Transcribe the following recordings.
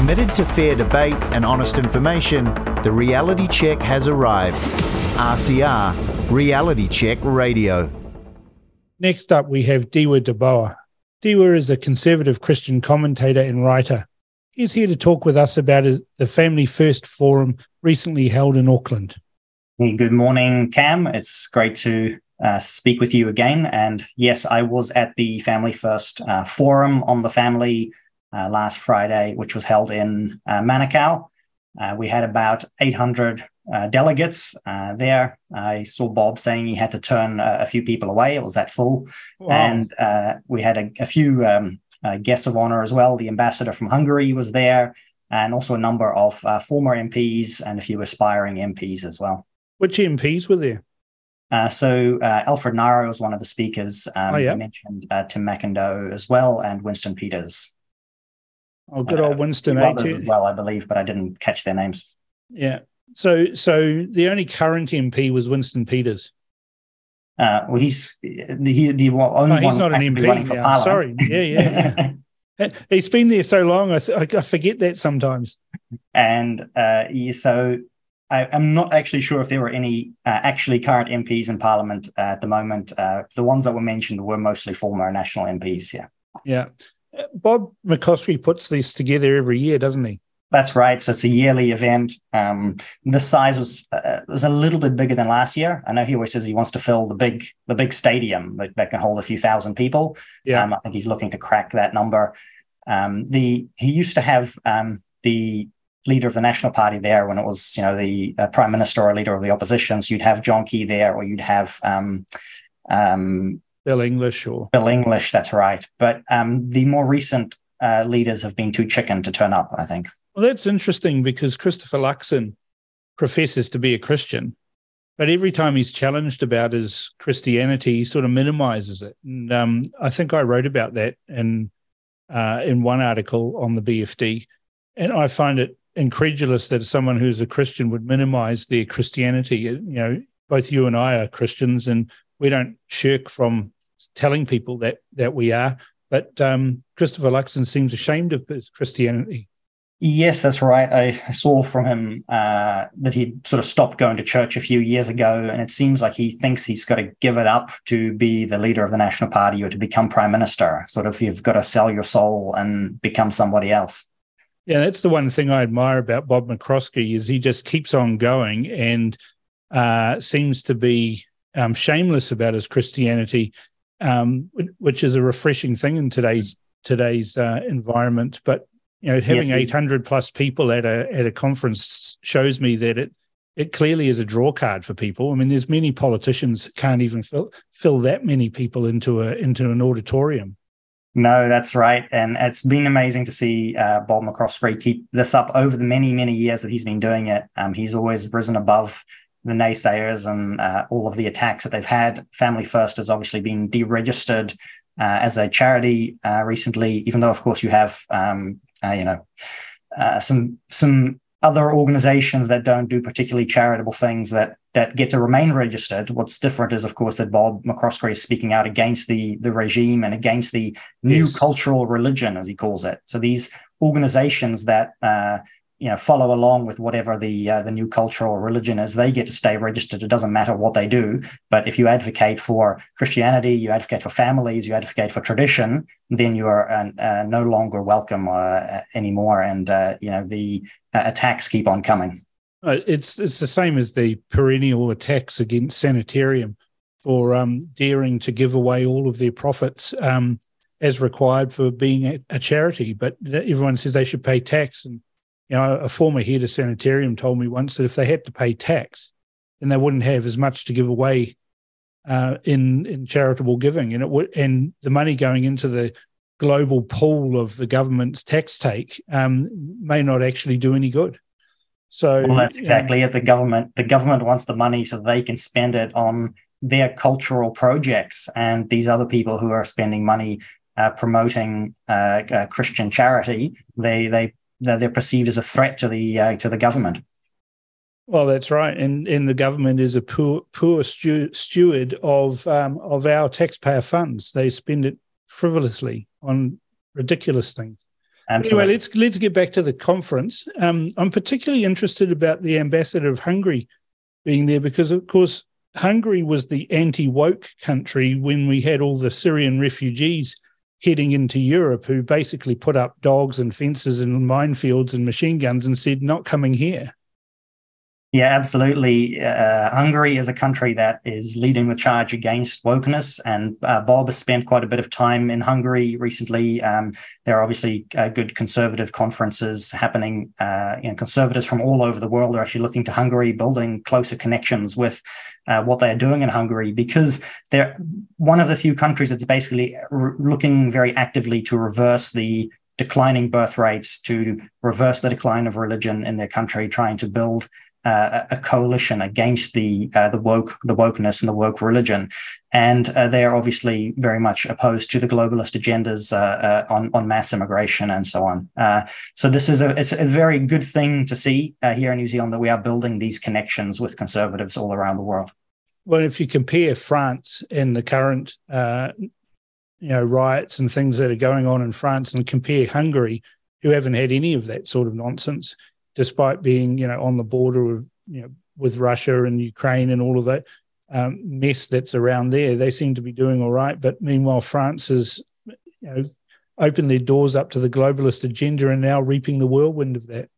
Committed to fair debate and honest information, the reality check has arrived. RCR, Reality Check Radio. Next up, we have Diwa Deboa. Dieuwe is a conservative Christian commentator and writer. He's here to talk with us about the Family First Forum recently held in Auckland. Good morning, Cam. It's great to uh, speak with you again. And yes, I was at the Family First uh, Forum on the family last Friday, which was held in uh, Manukau. Uh, we had about 800 uh, delegates uh, there. I saw Bob saying he had to turn a few people away. It was that full. Wow. And we had a, a few um, guests of honor as well. The ambassador from Hungary was there, and also a number of former MPs and a few aspiring MPs as well. Which MPs were there? Uh, so uh, Alfred Ngaro was one of the speakers. Um, oh, yeah. mentioned uh, Tim Macindoe as well, and Winston Peters. Oh, good old Winston. Others as well, I believe, but I didn't catch their names. Yeah. So, so the only current MP was Winston Peters. Uh, well, he's the the well, only no, he's not an MP. Yeah, sorry. Yeah, yeah. yeah. he's been there so long, I, th- I forget that sometimes. And uh, yeah, so I, am not actually sure if there were any uh, actually current MPs in Parliament uh, at the moment. Uh, the ones that were mentioned were mostly former national MPs. Yeah. Yeah. Bob McCoskrie puts these together every year, doesn't he? That's right. So it's a yearly event. Um, the size was uh, was a little bit bigger than last year. I know he always says he wants to fill the big the big stadium that, that can hold a few thousand people. Yeah, um, I think he's looking to crack that number. Um, the he used to have um, the leader of the National Party there when it was you know the uh, prime minister or leader of the opposition. So you'd have John Key there, or you'd have um, um, Bill English or Bill English. That's right. But um, the more recent uh, leaders have been too chicken to turn up. I think. Well, that's interesting because Christopher Luxon professes to be a Christian, but every time he's challenged about his Christianity, he sort of minimizes it. And um, I think I wrote about that in uh, in one article on the BFD, and I find it incredulous that someone who's a Christian would minimize their Christianity. You know, both you and I are Christians, and we don't shirk from telling people that that we are. But um, Christopher Luxon seems ashamed of his Christianity. Yes, that's right. I, saw from him uh, that he sort of stopped going to church a few years ago, and it seems like he thinks he's got to give it up to be the leader of the National Party or to become prime minister. Sort of, you've got to sell your soul and become somebody else. Yeah, that's the one thing I admire about Bob McCoskrie is he just keeps on going and uh, seems to be um, shameless about his Christianity, um, which is a refreshing thing in today's today's uh, environment. But you know, having yes, 800 plus people at a at a conference shows me that it it clearly is a draw card for people. I mean, there's many politicians that can't even fill fill that many people into a into an auditorium. No, that's right, and it's been amazing to see uh, Bob McCoskrie keep this up over the many many years that he's been doing it. Um, he's always risen above the naysayers and uh, all of the attacks that they've had. Family First has obviously been deregistered uh, as a charity uh, recently, even though, of course, you have um, uh, you know uh, some some other organizations that don't do particularly charitable things that that get to remain registered. What's different is, of course, that Bob McCoskrie is speaking out against the the regime and against the new yes. cultural religion, as he calls it. So these organizations that uh, you know follow along with whatever the uh, the new culture or religion is they get to stay registered. It doesn't matter what they do. But if you advocate for christianity you advocate for families you advocate for tradition then you are uh, uh, no longer welcome uh, anymore. And uh, you know the uh, attacks keep on coming. It's it's the same as the perennial attacks against sanitarium for um, daring to give away all of their profits um, as required for being a, a charity. But everyone says they should pay tax and you know, a former head of sanitarium told me once that if they had to pay tax, then they wouldn't have as much to give away uh, in in charitable giving, and it would and the money going into the global pool of the government's tax take um, may not actually do any good. So well, that's exactly it. The government the government wants the money so they can spend it on their cultural projects, and these other people who are spending money uh, promoting uh, uh, Christian charity, they they they're perceived as a threat to the uh, to the government. Well, that's right, and and the government is a poor poor steward of um, of our taxpayer funds. They spend it frivolously on ridiculous things. Absolutely. Anyway, let's let's get back to the conference. Um, I'm particularly interested about the ambassador of Hungary being there because, of course, Hungary was the anti-woke country when we had all the Syrian refugees heading into Europe, who basically put up dogs and fences and minefields and machine guns and said, "Not coming here." Yeah, absolutely. Uh, Hungary is a country that is leading the charge against wokeness, and uh, Bob has spent quite a bit of time in Hungary recently. Um, there are obviously uh, good conservative conferences happening. Uh, you know, conservatives from all over the world are actually looking to Hungary, building closer connections with uh, what they are doing in Hungary, because they're one of the few countries that's basically re- looking very actively to reverse the declining birth rates, to reverse the decline of religion in their country, trying to build uh, a coalition against the uh, the woke the wokeness and the woke religion, and uh, they are obviously very much opposed to the globalist agendas uh, uh, on on mass immigration and so on. Uh, so this is a it's a very good thing to see here in New Zealand that we are building these connections with conservatives all around the world. Well, if you compare France in the current you know riots and things that are going on in France, and compare Hungary, who haven't had any of that sort of nonsense despite being you know on the border of you know with Russia and Ukraine and all of that um, mess that's around there. They seem to be doing all right, but meanwhile France has you know opened their doors up to the globalist agenda and now reaping the whirlwind of that.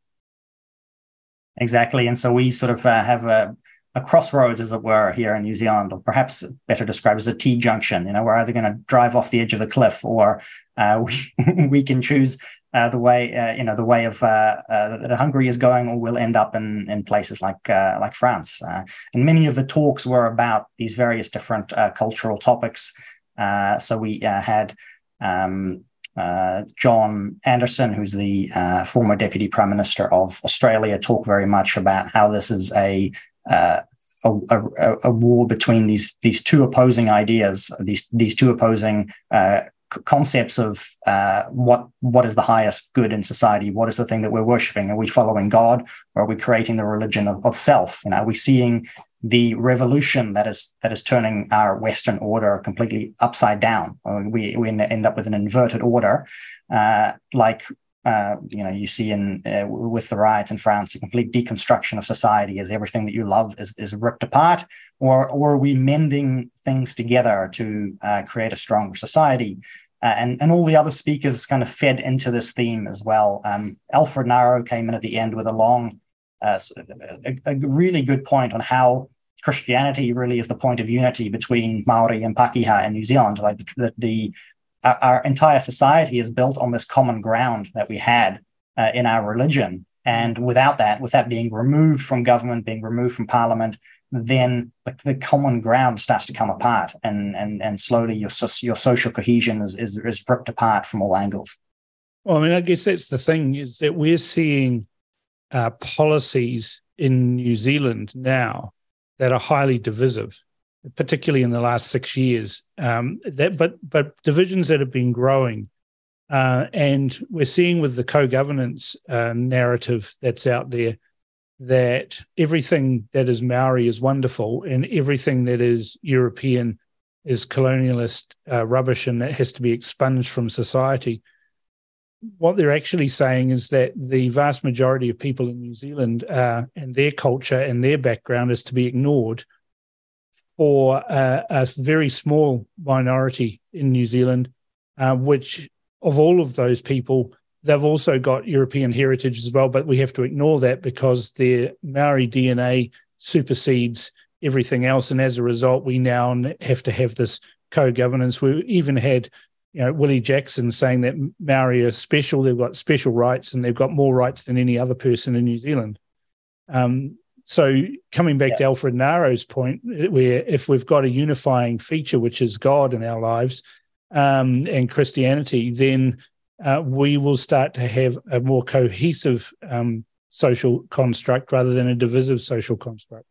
Exactly, and so we sort of uh, have a a crossroads, as it were, here in New Zealand, or perhaps better described as a T junction. You know, we're either going to drive off the edge of the cliff, or uh, we we can choose uh, the way uh, you know the way of uh, uh, that Hungary is going, or we'll end up in in places like uh, like France. and many of the talks were about these various different cultural topics. so we had. Um, uh, John Anderson, who's the uh, former Deputy Prime Minister of Australia, talk very much about how this is a uh, a, a, a, war between these these two opposing ideas, these these two opposing uh, concepts of uh, what what is the highest good in society, what is the thing that we're worshiping? Are we following God, or are we creating the religion of, of self? You know, are we seeing the revolution that is that is turning our Western order completely upside down? We we end up with an inverted order, uh, like uh, you know, you see in uh, with the riots in France, a complete deconstruction of society as everything that you love is, is ripped apart, or or are we mending things together to uh, create a stronger society? Uh, and and all the other speakers kind of fed into this theme as well. Um, Alfred Ngaro came in at the end with a long, uh, a, a, really good point on how Christianity really is the point of unity between Maori and Pakeha in New Zealand. Like the, the, the our, our, entire society is built on this common ground that we had uh, in our religion. And without that, with that being removed from government, being removed from parliament, then the, the common ground starts to come apart, and and and slowly your your social cohesion is, is is ripped apart from all angles. Well, I mean, I guess that's the thing is that we're seeing uh, policies in New Zealand now that are highly divisive particularly in the last six years. Um, that, but but divisions that have been growing, uh, and we're seeing with the co-governance uh, narrative that's out there that everything that is Maori is wonderful, and everything that is European is colonialist uh, rubbish, and that has to be expunged from society. What they're actually saying is that the vast majority of people in New Zealand uh, and their culture and their background is to be ignored for a, a very small minority in New Zealand, uh, which of all of those people, they've also got European heritage as well, but we have to ignore that because their Maori DNA supersedes everything else. And as a result, we now have to have this co governance. We even had you know, Willie Jackson saying that Maori are special, they've got special rights and they've got more rights than any other person in New Zealand. Um, so coming back yeah. to Alfred Ngaro's point, where if we've got a unifying feature, which is God in our lives um, and Christianity, then uh, we will start to have a more cohesive um, social construct rather than a divisive social construct.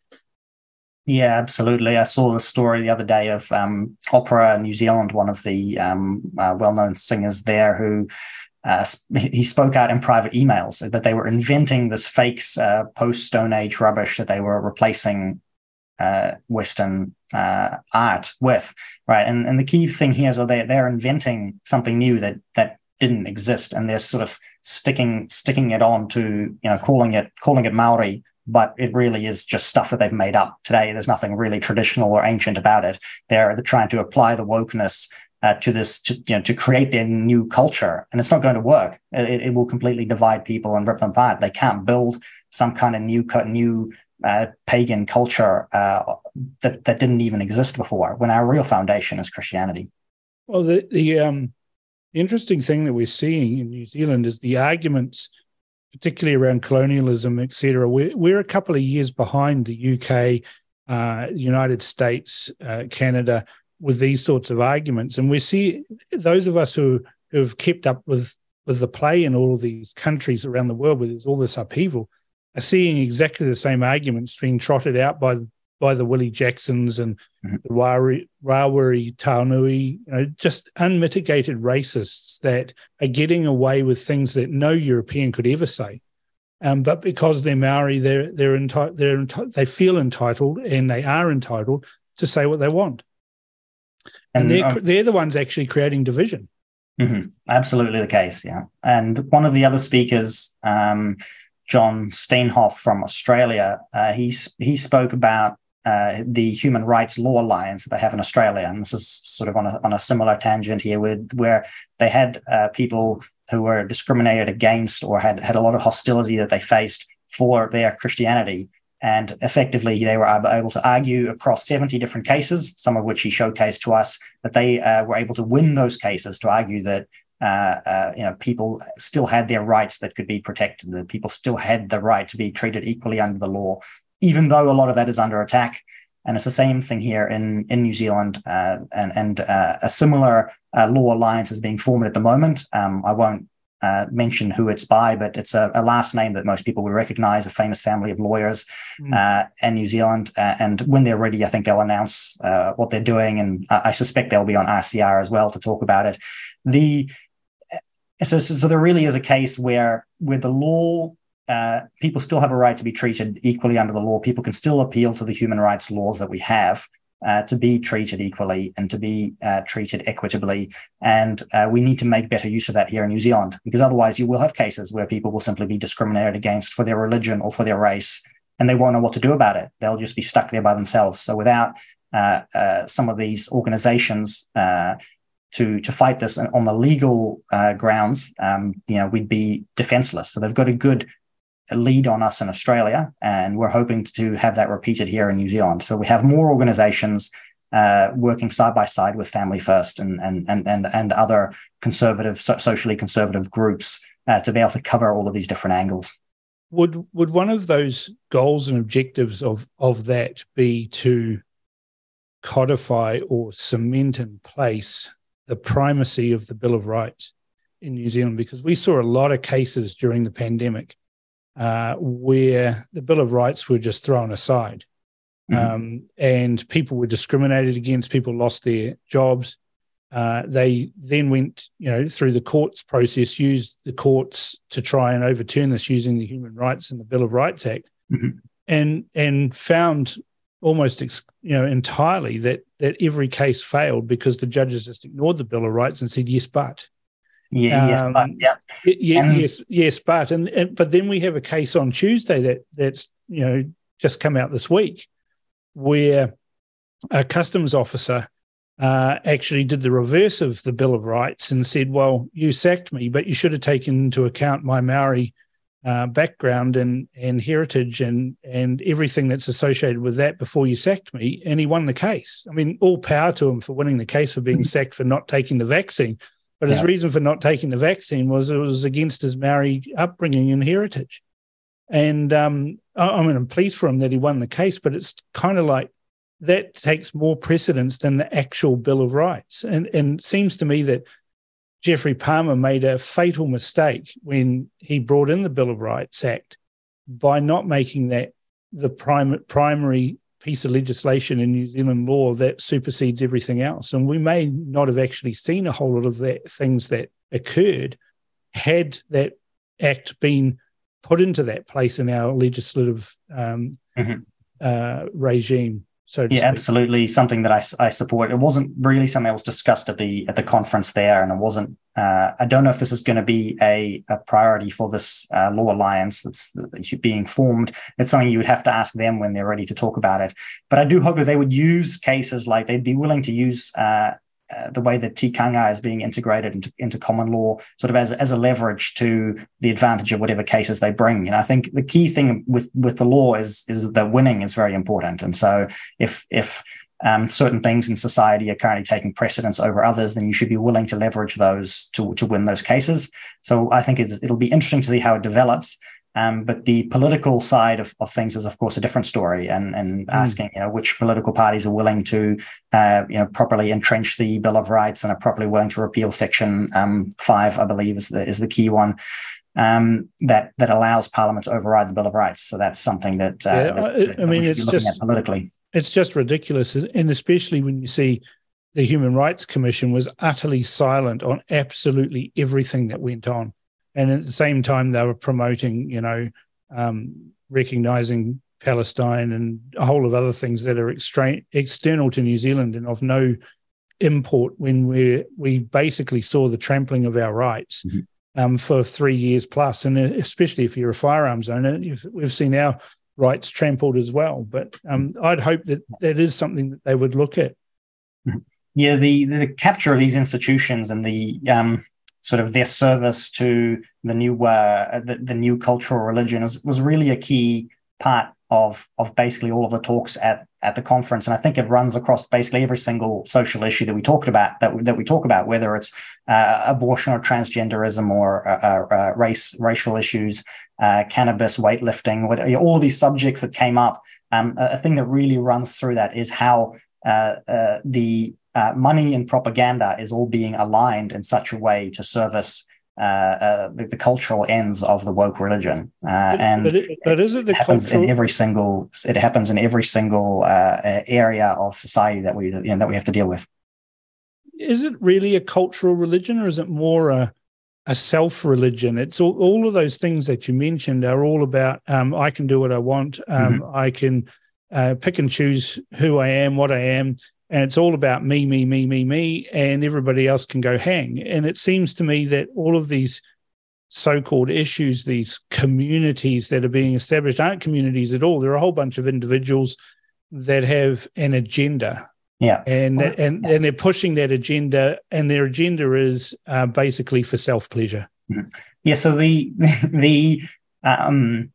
Yeah, absolutely. I saw the story the other day of um, Opera in New Zealand, one of the um, uh, well-known singers there, who uh, he spoke out in private emails that they were inventing this fake uh, post Stone Age rubbish that they were replacing uh, Western uh, art with, right? And and the key thing here is that they they're inventing something new that that didn't exist, and they're sort of sticking sticking it on to you know calling it calling it Maori, but it really is just stuff that they've made up today. There's nothing really traditional or ancient about it. They're trying to apply the wokeness uh, to this to you know to create their new culture, and it's not going to work. It, it will completely divide people and rip them apart. They can't build some kind of new new uh, pagan culture uh, that that didn't even exist before. When our real foundation is Christianity. Well, the the um, interesting thing that we're seeing in New Zealand is the arguments, particularly around colonialism, etc. We're we're a couple of years behind the UK, uh, United States, uh, Canada with these sorts of arguments, and we see those of us who who have kept up with with the play in all of these countries around the world where there's all this upheaval are seeing exactly the same arguments being trotted out by by the Willie Jacksons and mm-hmm. the Rawiri, Rawiri Taunui, you know, just unmitigated racists that are getting away with things that no European could ever say. Um, but because they're Maori, they're they're, enti- they're enti- they feel entitled and they are entitled to say what they want. And, and they're, they're the ones actually creating division. Mm-hmm. Absolutely the case, yeah. And one of the other speakers, um, John Steenhof from Australia, uh, he he spoke about uh, the Human Rights Law Alliance that they have in Australia, and this is sort of on a on a similar tangent here, with where they had uh, people who were discriminated against or had had a lot of hostility that they faced for their Christianity, and effectively, they were able to argue across 70 different cases, some of which he showcased to us, that they uh, were able to win those cases to argue that uh, uh, you know people still had their rights that could be protected, that people still had the right to be treated equally under the law, even though a lot of that is under attack. And it's the same thing here in, in New Zealand, uh, and, and uh, a similar uh, law alliance is being formed at the moment. Um, I won't uh, mention who it's by, but it's a, a, last name that most people will recognize, a famous family of lawyers mm. uh, in New Zealand. Uh, and when they're ready, I think they'll announce uh, what they're doing. And I, I, suspect they'll be on RCR as well to talk about it. The so, so, so there really is a case where where the law uh, people still have a right to be treated equally under the law. People can still appeal to the human rights laws that we have uh, to be treated equally and to be uh, treated equitably. And uh, we need to make better use of that here in New Zealand, because otherwise you will have cases where people will simply be discriminated against for their religion or for their race, and they won't know what to do about it. They'll just be stuck there by themselves. So without uh, uh, some of these organizations uh, to to fight this on the legal grounds, um, you know, we'd be defenseless. So they've got a good lead on us in Australia, and we're hoping to have that repeated here in New Zealand. So we have more organisations uh, working side by side with Family First and and and and, and other conservative, so socially conservative groups uh, to be able to cover all of these different angles. Would would one of those goals and objectives of of that be to codify or cement in place the primacy of the Bill of Rights in New Zealand? Because we saw a lot of cases during the pandemic uh, where the Bill of Rights were just thrown aside. Mm-hmm. Um, and people were discriminated against, people lost their jobs. Uh, they then went, you know, through the courts process, used the courts to try and overturn this using the Human Rights and the Bill of Rights Act, mm-hmm. and and found almost, ex- you know, entirely that that every case failed because the judges just ignored the Bill of Rights and said yes, but yeah, yes, but um, yeah, yeah yes, yes, but and, and but then we have a case on Tuesday that that's you know just come out this week where a customs officer uh, actually did the reverse of the Bill of Rights and said, "Well, you sacked me, but you should have taken into account my Maori uh, background and and heritage and and everything that's associated with that before you sacked me." And he won the case. I mean, all power to him for winning the case for being sacked for not taking the vaccine. But yeah. his reason for not taking the vaccine was it was against his Maori upbringing and heritage. And um, I mean, I'm pleased for him that he won the case, but it's kind of like that takes more precedence than the actual Bill of Rights. And and it seems to me that Geoffrey Palmer made a fatal mistake when he brought in the Bill of Rights Act by not making that the prim- primary piece of legislation in New Zealand law that supersedes everything else. And we may not have actually seen a whole lot of that things that occurred had that act been put into that place in our legislative um, mm-hmm. uh, regime. So yeah, absolutely something that I, I support. It wasn't really something that was discussed at the at the conference there, and it wasn't. Uh, I don't know if this is going to be a, a priority for this uh, law alliance that's, that's being formed. It's something you would have to ask them when they're ready to talk about it. But I do hope that they would use cases like they'd be willing to use uh, uh, the way that tikanga is being integrated into, into common law, sort of as, as a leverage to the advantage of whatever cases they bring. And I think the key thing with with the law is is that winning is very important. And so if if um, certain things in society are currently taking precedence over others, then you should be willing to leverage those to to win those cases. So I think it'll be interesting to see how it develops. Um, but the political side of, of things is, of course, a different story, and and mm. asking you know which political parties are willing to uh, you know properly entrench the Bill of Rights and are properly willing to repeal Section um, Five, I believe, is the is the key one um, that that allows Parliament to override the Bill of Rights. So that's something that, uh, yeah, that, that I mean, it's just politically, it's just ridiculous, and especially when you see the Human Rights Commission was utterly silent on absolutely everything that went on and at the same time they were promoting you know um, recognizing palestine and a whole of other things that are extra- external to new zealand and of no import when we we basically saw the trampling of our rights mm-hmm. um, for three years plus and especially if you're a firearms owner we've seen our rights trampled as well but um, i'd hope that that is something that they would look at mm-hmm. yeah the the capture of these institutions and the um, sort of their service to the new uh, the, the new cultural religion was, was really a key part of of basically all of the talks at at the conference. And i think it runs across basically every single social issue that we talked about that, that we talk about whether it's uh, abortion or transgenderism or uh, uh, uh race racial issues uh, cannabis weightlifting what, all of these subjects that came up. Um, a, a, thing that really runs through that is how the uh, money and propaganda is all being aligned in such a way to service uh, uh, the, the, cultural ends of the woke religion, uh, and but, it, but is it the cultural... in every single it happens in every single uh, area of society that we you know, that we have to deal with. Is it really a cultural religion, or is it more a a self religion? It's all, all of those things that you mentioned are all about. Um, I can do what I want. Um, mm-hmm. I can uh, pick and choose who I am, what I am and it's all about me, me, me, me, me, and everybody else can go hang. And it seems to me that all of these so-called issues, these communities that are being established aren't communities at all. They're a whole bunch of individuals that have an agenda. Yeah, and and and they're pushing that agenda, and their agenda is uh, basically for self pleasure. Mm-hmm. Yeah. So the the um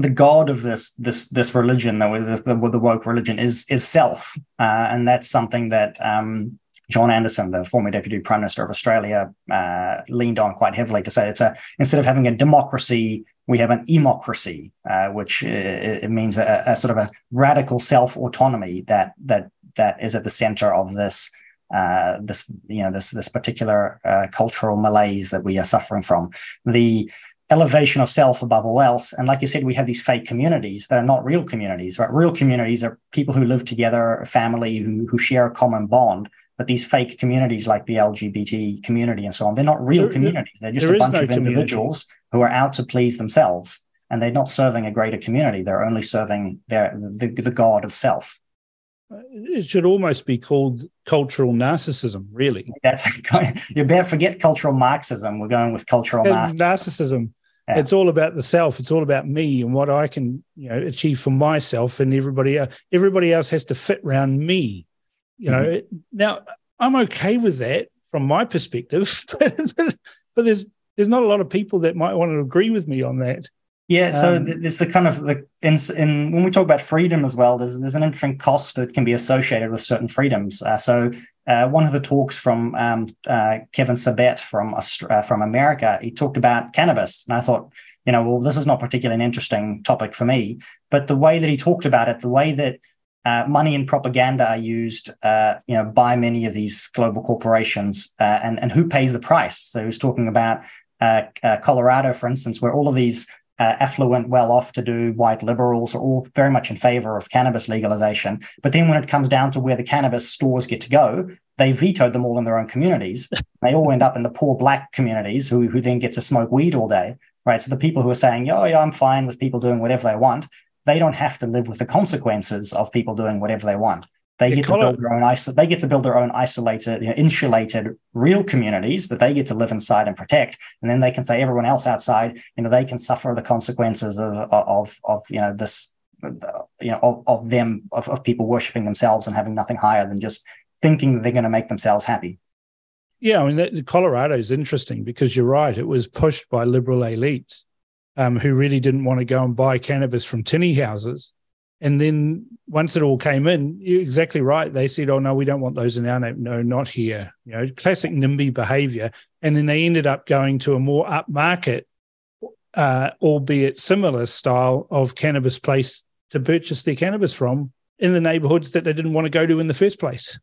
the god of this this this religion, though, the, the, the woke religion, is is self, uh, and that's something that um, John Anderson, the former deputy prime minister of Australia, uh, leaned on quite heavily to say it's a instead of having a democracy, we have an emocracy, uh, which uh, it means a, a, sort of a radical self autonomy that that that is at the center of this. Uh, this you know this this particular uh, cultural malaise that we are suffering from the elevation of self above all else. And like you said, we have these fake communities that are not real communities, right? Real communities are people who live together, a family who, who share a common bond. But these fake communities, like the LGBT community and so on, they're not real there, communities. They're just a bunch no of individuals community. who are out to please themselves. And they're not serving a greater community. They're only serving their the, the god of self. Uh, it should almost be called cultural narcissism, really. That's you better forget cultural Marxism. We're going with cultural narcissism. narcissism. Yeah. It's all about the self. It's all about me and what I can, you know, achieve for myself, and everybody else. Everybody else has to fit around me. You know. Mm-hmm. Now, I'm okay with that from my perspective, but there's there's not a lot of people that might want to agree with me on that. Yeah, so um, there's the kind of the in, in when we talk about freedom as well, there's there's an interesting cost that can be associated with certain freedoms. Uh, so uh, one of the talks from um, uh, Kevin Sabet from uh, from America, he talked about cannabis, and I thought, you know, well, this is not particularly an interesting topic for me, but the way that he talked about it, the way that uh, money and propaganda are used, uh, you know, by many of these global corporations, uh, and and who pays the price. So he was talking about Colorado, for instance, where all of these uh, affluent, well off to do white liberals are all very much in favor of cannabis legalization. But then when it comes down to where the cannabis stores get to go, they vetoed them all in their own communities. they all end up in the poor black communities who, who then get to smoke weed all day. Right. So the people who are saying, oh, yeah, I'm fine with people doing whatever they want, they don't have to live with the consequences of people doing whatever they want. They get to build their own iso- they get to build their own isolated, you know, insulated, real communities that they get to live inside and protect. And then they can say everyone else outside, you know, they can suffer the consequences of of of you know this, you know, of, of them of, of people worshiping themselves and having nothing higher than just thinking that they're going to make themselves happy. Yeah, I mean, Colorado is interesting because you're right. It was pushed by liberal elites um, who really didn't want to go and buy cannabis from tinny houses and then once it all came in, you're exactly right. They said, "Oh no, we don't want those in our name. No, not here." You know, classic NIMBY behavior. And then they ended up going to a more upmarket, uh, albeit similar style of cannabis place to purchase their cannabis from in the neighborhoods that they didn't want to go to in the first place.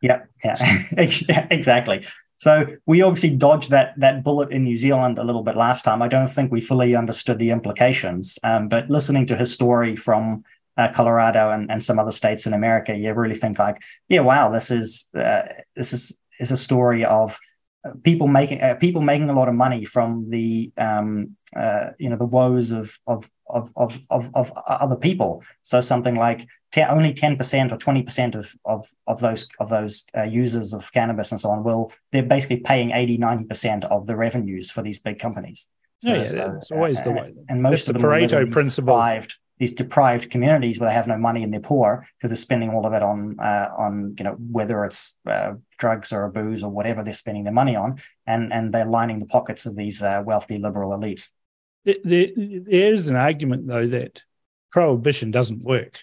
Yeah, yeah, exactly. So we obviously dodged that that bullet in New Zealand a little bit last time. I don't think we fully understood the implications. Um, but listening to his story from uh, Colorado and, and some other states in America, you really think like, yeah, wow, this is uh, this is is a story of uh, people making uh, people making a lot of money from the um, uh, you know the woes of of, of of of of other people. So something like ten, only ten percent or twenty percent of of of those of those uh, users of cannabis and so on will they're basically paying 80 90 percent of the revenues for these big companies. So, yeah, so, it's always the way. And most That's of the Pareto principle. Deprived, these deprived communities where they have no money and they're poor because they're spending all of it on uh, on you know whether it's uh, drugs or booze or whatever they're spending their money on, and and they're lining the pockets of these uh, wealthy liberal elites. There, there is an argument though that prohibition doesn't work,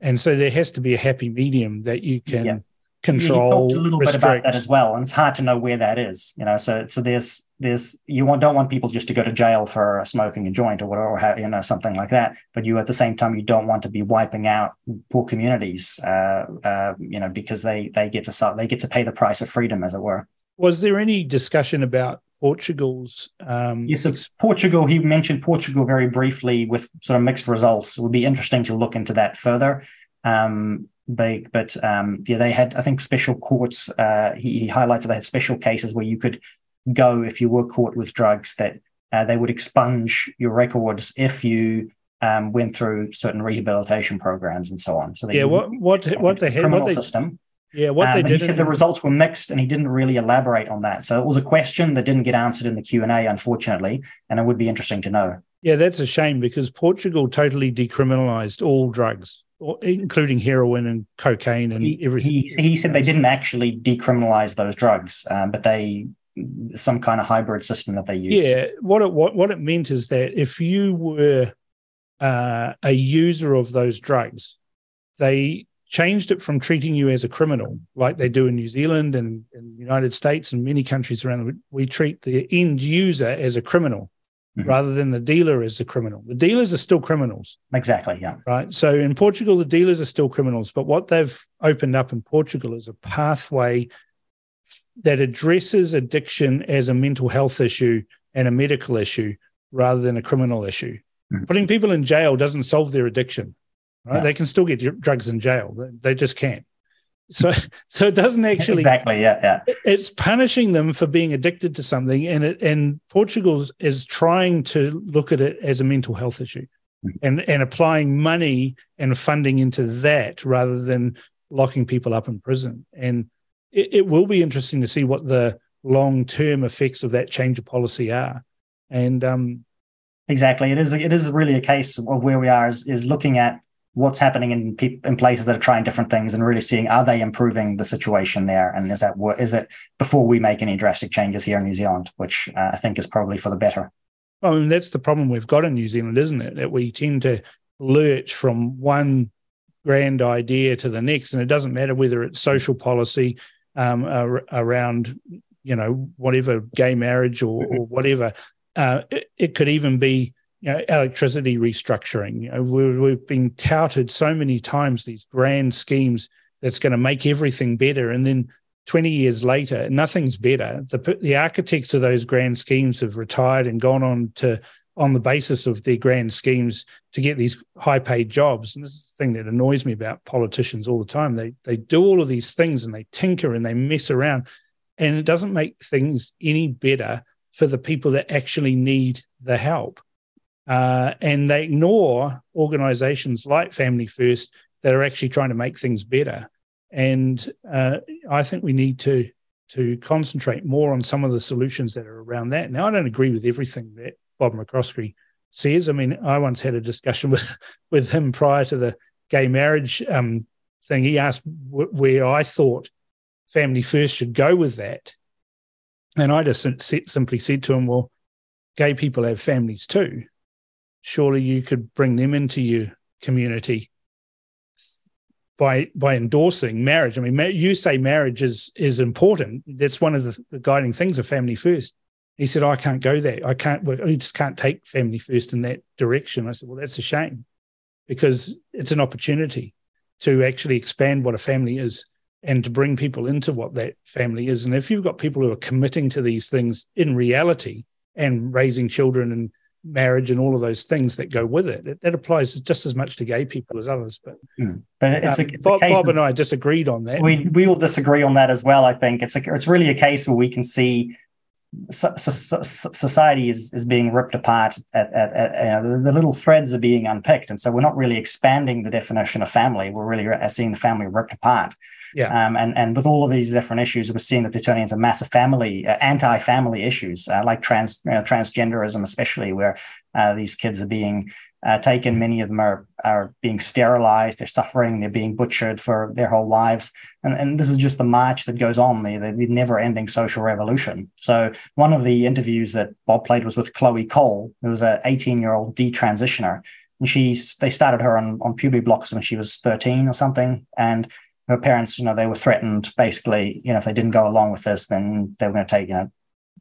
and so there has to be a happy medium that you can. Yeah control. Yeah, a little restrict. bit about that as well, and it's hard to know where that is. You know, so so there's there's you want, don't want people just to go to jail for smoking a joint or whatever, or have, you know something like that. But you at the same time you don't want to be wiping out poor communities, uh, uh, you know, because they they get to they get to pay the price of freedom, as it were. Was there any discussion about Portugal's? Um, yes, so Portugal. He mentioned Portugal very briefly with sort of mixed results. It would be interesting to look into that further. Um, they but um, yeah they had i think special courts uh, he, he, highlighted they had special cases where you could go if you were caught with drugs that uh, they would expunge your records if you um, went through certain rehabilitation programs and so on. So yeah what what what they had criminal what they, system. Yeah what they um, did he said the results were mixed and he didn't really elaborate on that. So it was a question that didn't get answered in the q&a unfortunately and it would be interesting to know. Yeah that's a shame because portugal totally decriminalized all drugs including heroin and cocaine and he, everything. He, he said they didn't actually decriminalize those drugs, um, but they some kind of hybrid system that they use. Yeah, what it what what it meant is that if you were uh, a user of those drugs, they changed it from treating you as a criminal, like they do in New Zealand and in the United States and many countries around. The, we treat the end user as a criminal mm-hmm. rather than the dealer is the criminal. The dealers are still criminals. Exactly. Yeah. Right. So in Portugal, the dealers are still criminals, but what they've opened up in Portugal is a pathway that addresses addiction as a mental health issue and a medical issue rather than a criminal issue. Mm-hmm. Putting people in jail doesn't solve their addiction. Right? Yeah. They can still get drugs in jail. They just can't. So, so it doesn't actually exactly. Yeah, yeah. It's punishing them for being addicted to something, and it and Portugal is trying to look at it as a mental health issue, mm-hmm. and and applying money and funding into that rather than locking people up in prison. And it, it will be interesting to see what the long term effects of that change of policy are. And um, exactly, it is it is really a case of where we are is, is looking at what's happening in pe- in places that are trying different things and really seeing are they improving the situation there and is that is it before we make any drastic changes here in New Zealand which uh, I think is probably for the better. Well, I mean, that's the problem we've got in New Zealand, isn't it? That we tend to lurch from one grand idea to the next, and it doesn't matter whether it's social policy um, around, you know, whatever gay marriage or, or whatever. Uh, it, it, could even be you know, electricity restructuring. You know, we, have been touted so many times these grand schemes that's going to make everything better, and then 20 years later, nothing's better. The the architects of those grand schemes have retired and gone on to on the basis of their grand schemes to get these high paid jobs. And this is the thing that annoys me about politicians all the time. They they do all of these things and they tinker and they mess around, and it doesn't make things any better for the people that actually need the help. Uh, and they ignore organizations like Family First that are actually trying to make things better. And uh, I think we need to to concentrate more on some of the solutions that are around that. Now, I don't agree with everything that Bob McCoskrie says. I mean, I once had a discussion with with him prior to the gay marriage um, thing. He asked w- where I thought Family First should go with that, and I just simply said to him, "Well, gay people have families too. Surely you could bring them into your community." by by endorsing marriage. I mean, you say marriage is is important. That's one of the, the guiding things of family first. He said, I can't go there. I can't. We just can't take family first in that direction. I said, well, that's a shame because it's an opportunity to actually expand what a family is and to bring people into what that family is. And if you've got people who are committing to these things in reality and raising children and marriage and all of those things that go with it. it that applies just as much to gay people as others. But, mm. but it's, um, a, it's Bob, Bob and I disagreed on that. We we will disagree on that as well. I think it's a, it's really a case where we can see so, so, society is, is being ripped apart at, at, at you know, the little threads are being unpicked and so we're not really expanding the definition of family we're really seeing the family ripped apart yeah. Um, and, and with all of these different issues, we're seeing that they're turning into massive family, uh, anti-family issues, uh, like trans, you know, transgenderism, especially where uh, these kids are being uh, taken. Many of them are, are being sterilized. They're suffering. They're being butchered for their whole lives. And, and this is just the march that goes on, the, the, the never-ending social revolution. So one of the interviews that Bob played was with Chloe Cole, who was an 18-year-old detransitioner. And she, they started her on, on puberty blocks when she was 13 or something. And her parents, you know, they were threatened basically, you know, if they didn't go along with this, then they were going to take, you know,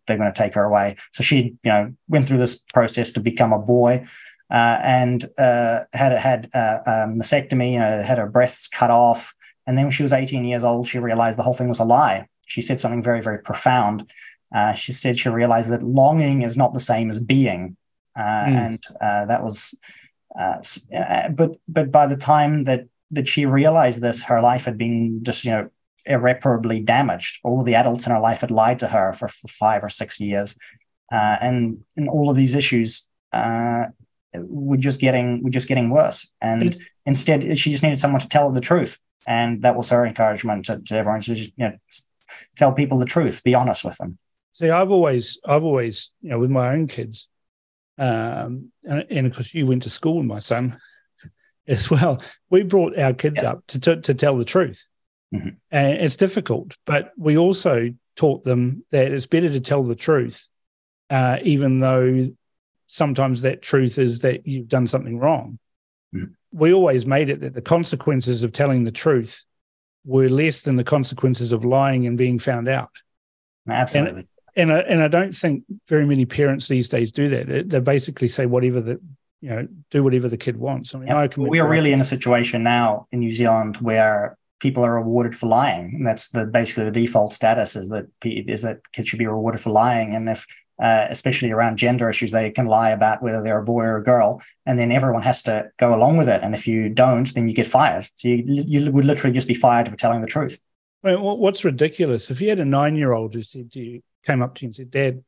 they're going to take her away. So she, you know, went through this process to become a boy, uh, and uh, had had uh, a mastectomy, you know, had her breasts cut off, and then when she was 18 years old, she realized the whole thing was a lie. She said something very, very profound. Uh, she said she realized that longing is not the same as being, mm. and uh, that was. but but by the time that that she realized this, her life had been just, you know, irreparably damaged. All the adults in her life had lied to her for, for five or six years. Uh, and, and all of these issues uh, were just getting were just getting worse. And instead, she just needed someone to tell her the truth. And that was her encouragement to, to everyone to just, you know, tell people the truth, be honest with them. See, I've always, I've always, you know, with my own kids, um, and, and of course, you went to school with my son, as well. We brought our kids yes. up to, to, to, tell the truth. Mm-hmm. And it's difficult, but we also taught them that it's better to tell the truth, uh, even though sometimes that truth is that you've done something wrong. Mm-hmm. We always made it that the consequences of telling the truth were less than the consequences of lying and being found out. Absolutely. And, and I, and I don't think very many parents these days do that. They basically say whatever the you know do whatever the kid wants. I mean, I can. We are really in a situation now in New Zealand where people are rewarded for lying. And that's the basically the default status is that is that kids should be rewarded for lying, and if uh, especially around gender issues, they can lie about whether they're a boy or a girl, and then everyone has to go along with it. And if you don't, then you get fired. So you you would literally just be fired for telling the truth. I mean, what's ridiculous? If you had a nine-year-old who said to you, came up to you and said, "Dad,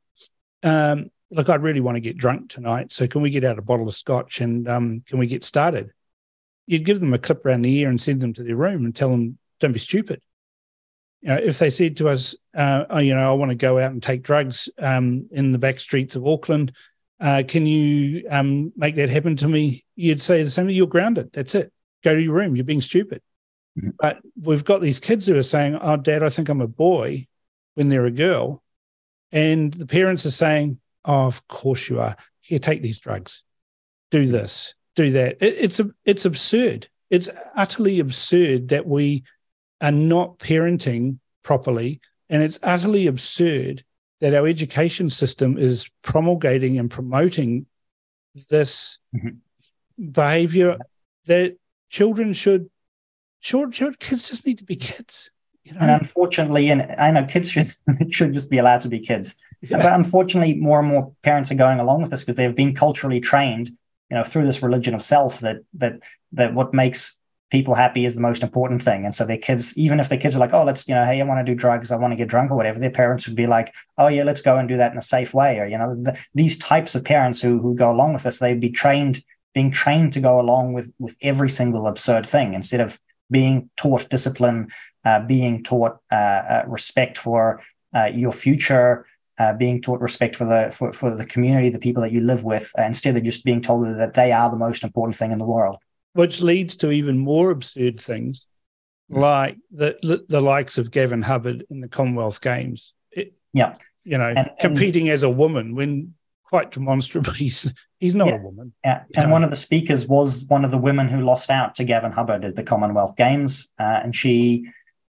um, look, I'd really want to get drunk tonight. So can we get out a bottle of scotch and um, can we get started? You'd give them a clip around the ear and send them to their room and tell them, don't be stupid. You know, if they said to us, uh, oh, you know, I want to go out and take drugs um, in the back streets of Auckland, uh, can you um, make that happen to me? You'd say the same. thing. You're grounded. That's it. Go to your room. You're being stupid. Mm-hmm. But we've got these kids who are saying, "Oh, Dad, I think I'm a boy," when they're a girl, and the parents are saying, Oh, of course you are. Here, take these drugs. Do this. Do that. It, it's it's absurd. It's utterly absurd that we are not parenting properly, and it's utterly absurd that our education system is promulgating and promoting this mm-hmm. behavior that children should short, short kids just need to be kids you know? and unfortunately and i know kids should should just be allowed to be kids But unfortunately, more and more parents are going along with this because they've been culturally trained, you know, through this religion of self that that that what makes people happy is the most important thing. And so their kids, even if their kids are like, oh, let's, you know, hey, I want to do drugs, I want to get drunk or whatever, their parents would be like, oh, yeah, let's go and do that in a safe way. Or, you know, the, these types of parents who, who go along with this, they'd be trained, being trained to go along with, with every single absurd thing instead of being taught discipline, uh, being taught uh, uh, respect for uh, your future, uh, being taught respect for the for, for the community, the people that you live with, uh, instead of just being told that they are the most important thing in the world. Which leads to even more absurd things, mm. like the, the, the likes of Gavin Hubbard in the Commonwealth Games. It, yeah, you know, and, competing and, as a woman when quite demonstrably he's, he's not yeah, a woman. Yeah, and know? one of the speakers was one of the women who lost out to Gavin Hubbard at the Commonwealth Games, uh, and she.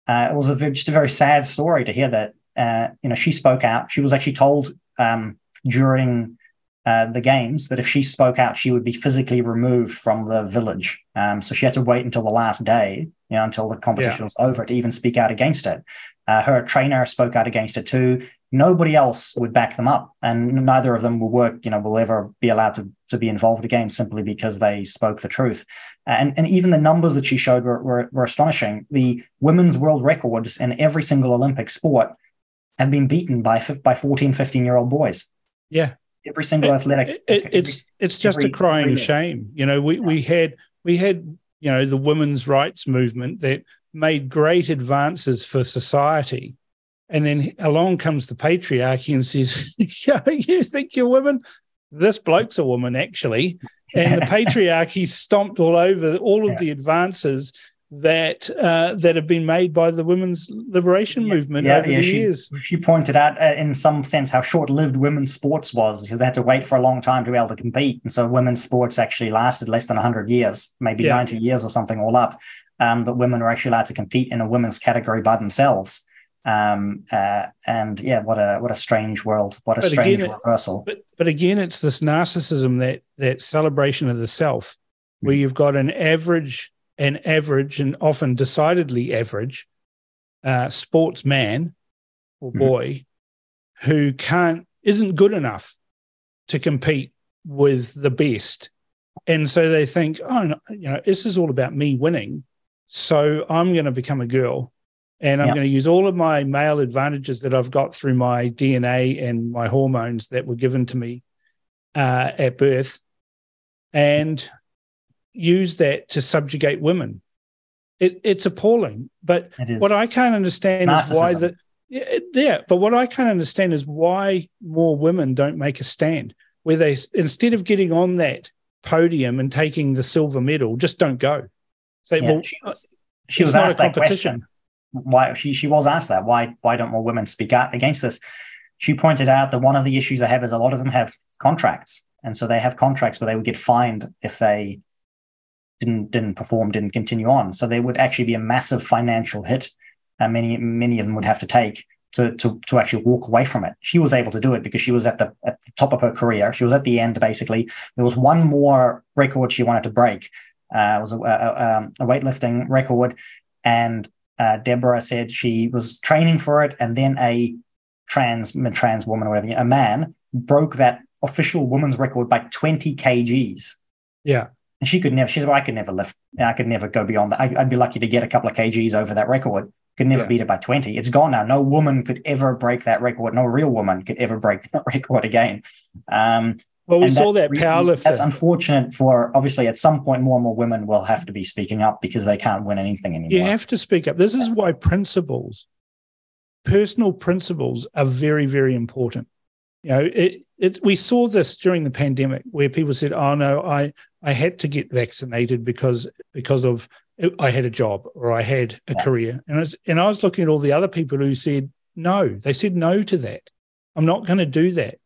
Uh, it was a, just a very sad story to hear that uh, you know, she spoke out. She was actually told um, during uh, the games that if she spoke out, she would be physically removed from the village. Um, so she had to wait until the last day, you know, until the competition yeah. was over to even speak out against it. Uh, her trainer spoke out against it too. Nobody else would back them up, and neither of them will work. You know, will ever be allowed to, to be involved again simply because they spoke the truth. And and even the numbers that she showed were, were, were astonishing. The women's world records in every single Olympic sport have been beaten by by 14, 15 year old boys. Yeah. Every single it, athletic. It, it, every, it's it's just every, a crying shame. You know, we, yeah. we had we had, you know, the women's rights movement that made great advances for society. And then along comes the patriarchy and says, You think you're women? This bloke's a woman, actually. And the patriarchy stomped all over all of yeah. the advances that uh, that have been made by the women's liberation yeah, movement yeah, over yeah, the she, years. She pointed out, uh, in some sense, how short-lived women's sports was because they had to wait for a long time to be able to compete, and so women's sports actually lasted less than hundred years, maybe ninety years or something, all up. Um, that women were actually allowed to compete in a women's category by themselves. Um, uh, and yeah, what a what a strange world, what a but strange again, reversal. But but again, it's this narcissism that that celebration of the self, mm-hmm. where you've got an average an average and often decidedly average uh, sportsman or mm-hmm. boy mm-hmm. who can't isn't good enough to compete with the best and so they think oh no, you know this is all about me winning so i'm going to become a girl and i'm yep. going to use all of my male advantages that i've got through my dna and my hormones that were given to me uh, at birth and use that to subjugate women. It, it's appalling. But what I can't understand Narcissism. is why the yeah, but what I can't understand is why more women don't make a stand where they instead of getting on that podium and taking the silver medal, just don't go. Say, yeah, well, she uh, was, she was asked that question. Why she she was asked that why why don't more women speak out against this? She pointed out that one of the issues they have is a lot of them have contracts, and so they have contracts where they would get fined if they didn't didn't perform, didn't continue on. So there would actually be a massive financial hit. Uh, many many of them would have to take to, to to actually walk away from it. She was able to do it because she was at the at the top of her career. She was at the end basically. There was one more record she wanted to break. Uh, it was a, a, um, a weightlifting record, and uh, Deborah said she was training for it, and then a trans trans woman or whatever, a man broke that official woman's record by 20 kgs. Yeah. And she could never, she said, well, I could never lift, I could never go beyond that. I, would be lucky to get a couple of kgs over that record. Could never yeah. beat it by 20. It's gone now. No woman could ever break that record. No real woman could ever break that record again. Um, well, we saw that really, powerlifter. That's unfortunate for obviously at some point more and more women will have to be speaking up because they can't win anything anymore. You have to speak up. This is why principles, personal principles, are very, very important. You know, it, it, we saw this during the pandemic where people said, "Oh no, I I had to get vaccinated because because of I had a job or I had a yeah. career," and I was, and I was looking at all the other people who said no. They said no to that. I'm not going to do that,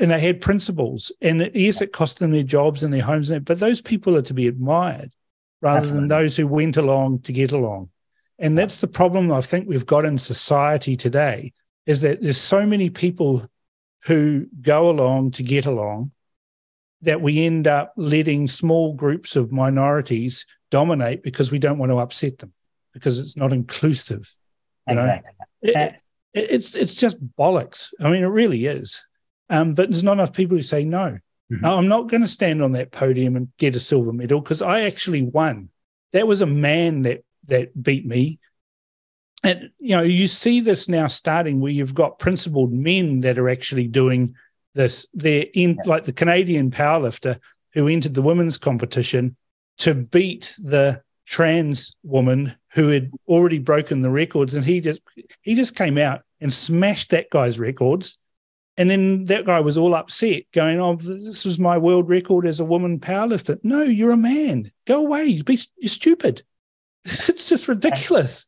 and they had principles. And yes, it cost them their jobs and their homes, but those people are to be admired rather Absolutely. than those who went along to get along. And that's the problem I think we've got in society today is that there's so many people who go along to get along that we end up letting small groups of minorities dominate because we don't want to upset them because it's not inclusive. Exactly. It, it, it's it's just bollocks. I mean, it really is. Um, but there's not enough people who say no. Mm-hmm. no I'm not going to stand on that podium and get a silver medal because I actually won that was a man that that beat me. And you know, you see this now starting where you've got principled men that are actually doing this. They're in yeah. like the Canadian powerlifter who entered the women's competition to beat the trans woman who had already broken the records. And he just he just came out and smashed that guy's records. And then that guy was all upset going oh this was my world record as a woman powerlifter. No you're a man. Go away. Be, you're stupid. It's just ridiculous.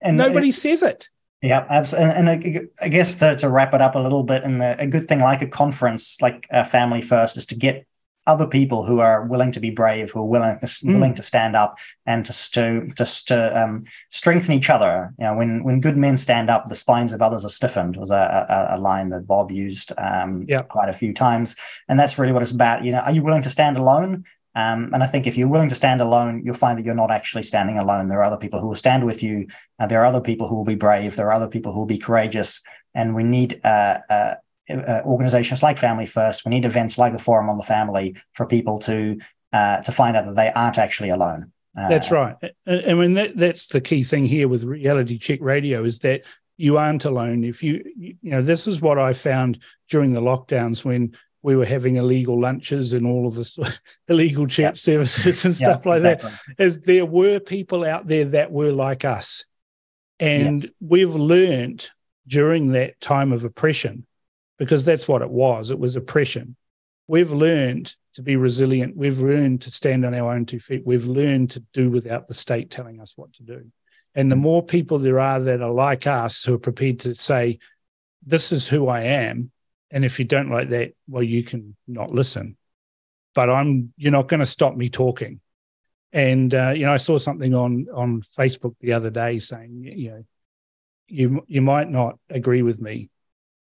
And nobody it, says it yeah, absolutely. And, and I, guess to, to, wrap it up a little bit, and a good thing like a conference, like a Family First, is to get other people who are willing to be brave, who are willing to, mm. willing to stand up and just to just to um, strengthen each other. You know, when when good men stand up, the spines of others are stiffened. Was a, a, a line that Bob used um, yeah. quite a few times, and that's really what it's about. You know, are you willing to stand alone? Um, and I think if you're willing to stand alone, you'll find that you're not actually standing alone. There are other people who will stand with you. Uh, there are other people who will be brave. There are other people who will be courageous. And we need uh, uh, uh, organizations like Family First. We need events like the Forum on the Family for people to uh, to find out that they aren't actually alone. Uh, that's right. And, I mean, that, that's the key thing here with Reality Check Radio is that you aren't alone. If you, you know, this is what I found during the lockdowns when we were having illegal lunches and all of this illegal chat yep. services and stuff yep, like exactly. that. As there were people out there that were like us, and yes. we've learned during that time of oppression because that's what it was. It was oppression. We've learned to be resilient. We've learned to stand on our own two feet. We've learned to do without the state telling us what to do. And the mm. more people there are that are like us who are prepared to say, this is who I am. And if you don't like that, well, you can not listen. But I'm you're not going to stop me talking. And uh, you know, I saw something on on Facebook the other day saying, you know, you you might not agree with me,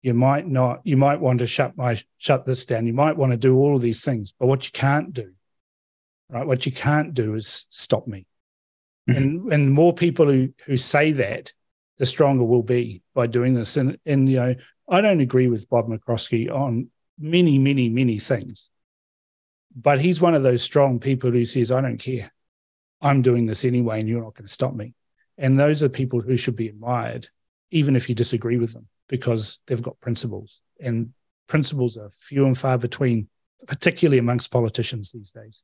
you might not you might want to shut my shut this down you might want to do all of these things but what you can't do right what you can't do is stop me mm-hmm. and and more people who who say that the stronger we'll be by doing this and and you know i don't agree with bob mccoskrie on many many many things but he's one of those strong people who says i don't care i'm doing this anyway and you're not going to stop me and those are people who should be admired even if you disagree with them because they've got principles, and principles are few and far between, particularly amongst politicians these days.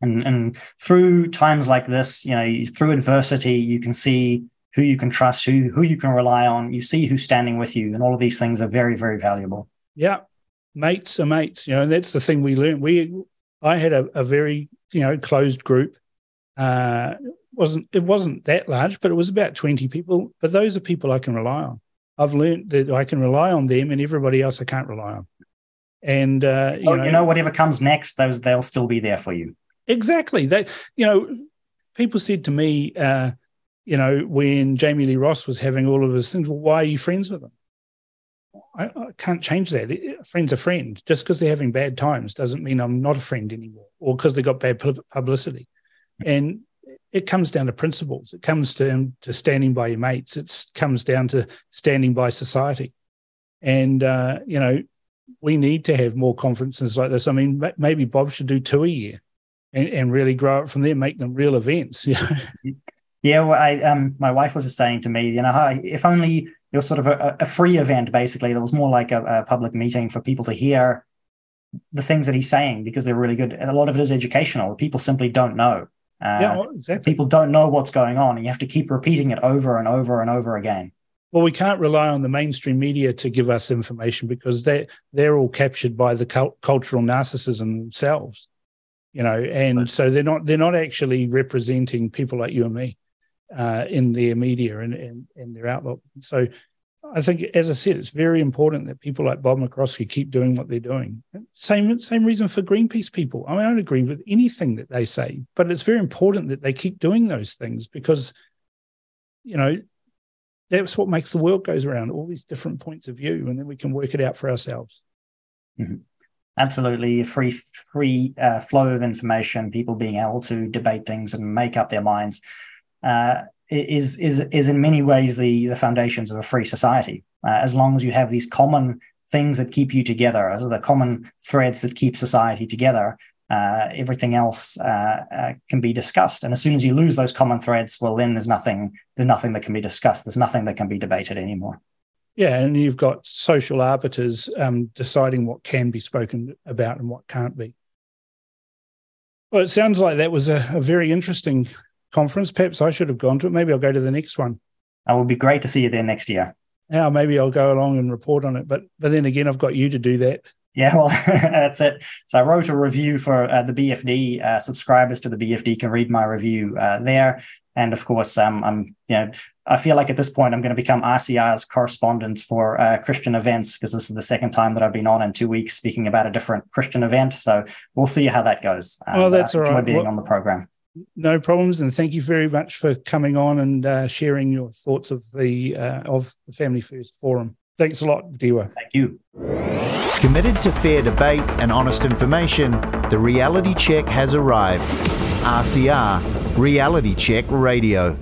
And, and through times like this, you know, through adversity, you can see who you can trust, who who you can rely on. You see who's standing with you, and all of these things are very, very valuable. Yeah, mates are mates. You know, and that's the thing we learned. We, I had a, a very you know closed group. Uh, wasn't it wasn't that large, but it was about twenty people. But those are people I can rely on. I've learned that I can rely on them, and everybody else I can't rely on. And uh, you, know, you know, whatever comes next, those they'll still be there for you. Exactly. They, you know, people said to me, uh, you know, when Jami-Lee Ross was having all of his things, well, why are you friends with them? I, I can't change that. A friend's a friend. Just because they're having bad times doesn't mean I'm not a friend anymore, or because they got bad publicity. And it comes down to principles. It comes to, to standing by your mates. It comes down to standing by society. And, uh, you know, we need to have more conferences like this. I mean, maybe Bob should do two a year and, and really grow it from there, make them real events. yeah, well, I, um, my wife was just saying to me, you know, if only it was sort of a, a free event, basically, that was more like a, a public meeting for people to hear the things that he's saying because they're really good. And a lot of it is educational. People simply don't know. Uh, yeah, exactly. People don't know what's going on, and you have to keep repeating it over and over and over again. Well, we can't rely on the mainstream media to give us information because they they're all captured by the cult- cultural narcissism themselves, you know, and right. so they're not they're not actually representing people like you and me uh, in their media and, and their outlook. So I think, as I said, it's very important that people like Bob McCoskrie keep doing what they're doing. Same same reason for Greenpeace people. I mean, I don't agree with anything that they say, but it's very important that they keep doing those things because, you know, that's what makes the world goes around. All these different points of view, and then we can work it out for ourselves. Mm-hmm. Absolutely, free free uh, flow of information, people being able to debate things and make up their minds. Uh, is is is in many ways the the foundations of a free society. Uh, as long as you have these common things that keep you together, as the common threads that keep society together, uh, everything else uh, uh, can be discussed. And as soon as you lose those common threads, well, then there's nothing there's nothing that can be discussed. There's nothing that can be debated anymore. Yeah, and you've got social arbiters um, deciding what can be spoken about and what can't be. Well, it sounds like that was a, a very interesting conference. Perhaps I should have gone to it. Maybe I'll go to the next one. It would be great to see you there next year. Yeah, maybe I'll go along and report on it. But but then again, I've got you to do that. Yeah, well, that's it. So I wrote a review for uh, the BFD. Uh, subscribers to the BFD can read my review uh, there. And of course, um, I'm you know I feel like at this point I'm going to become RCR's correspondent for uh, Christian events because this is the second time that I've been on in two weeks speaking about a different Christian event. So we'll see how that goes. Um, well, that's all right. Being well, on the program. No problems, and thank you very much for coming on and uh, sharing your thoughts of the uh, of the Family First Forum. Thanks a lot, Dieuwe. Thank you. Committed to fair debate and honest information, the reality check has arrived. RCR Reality Check Radio.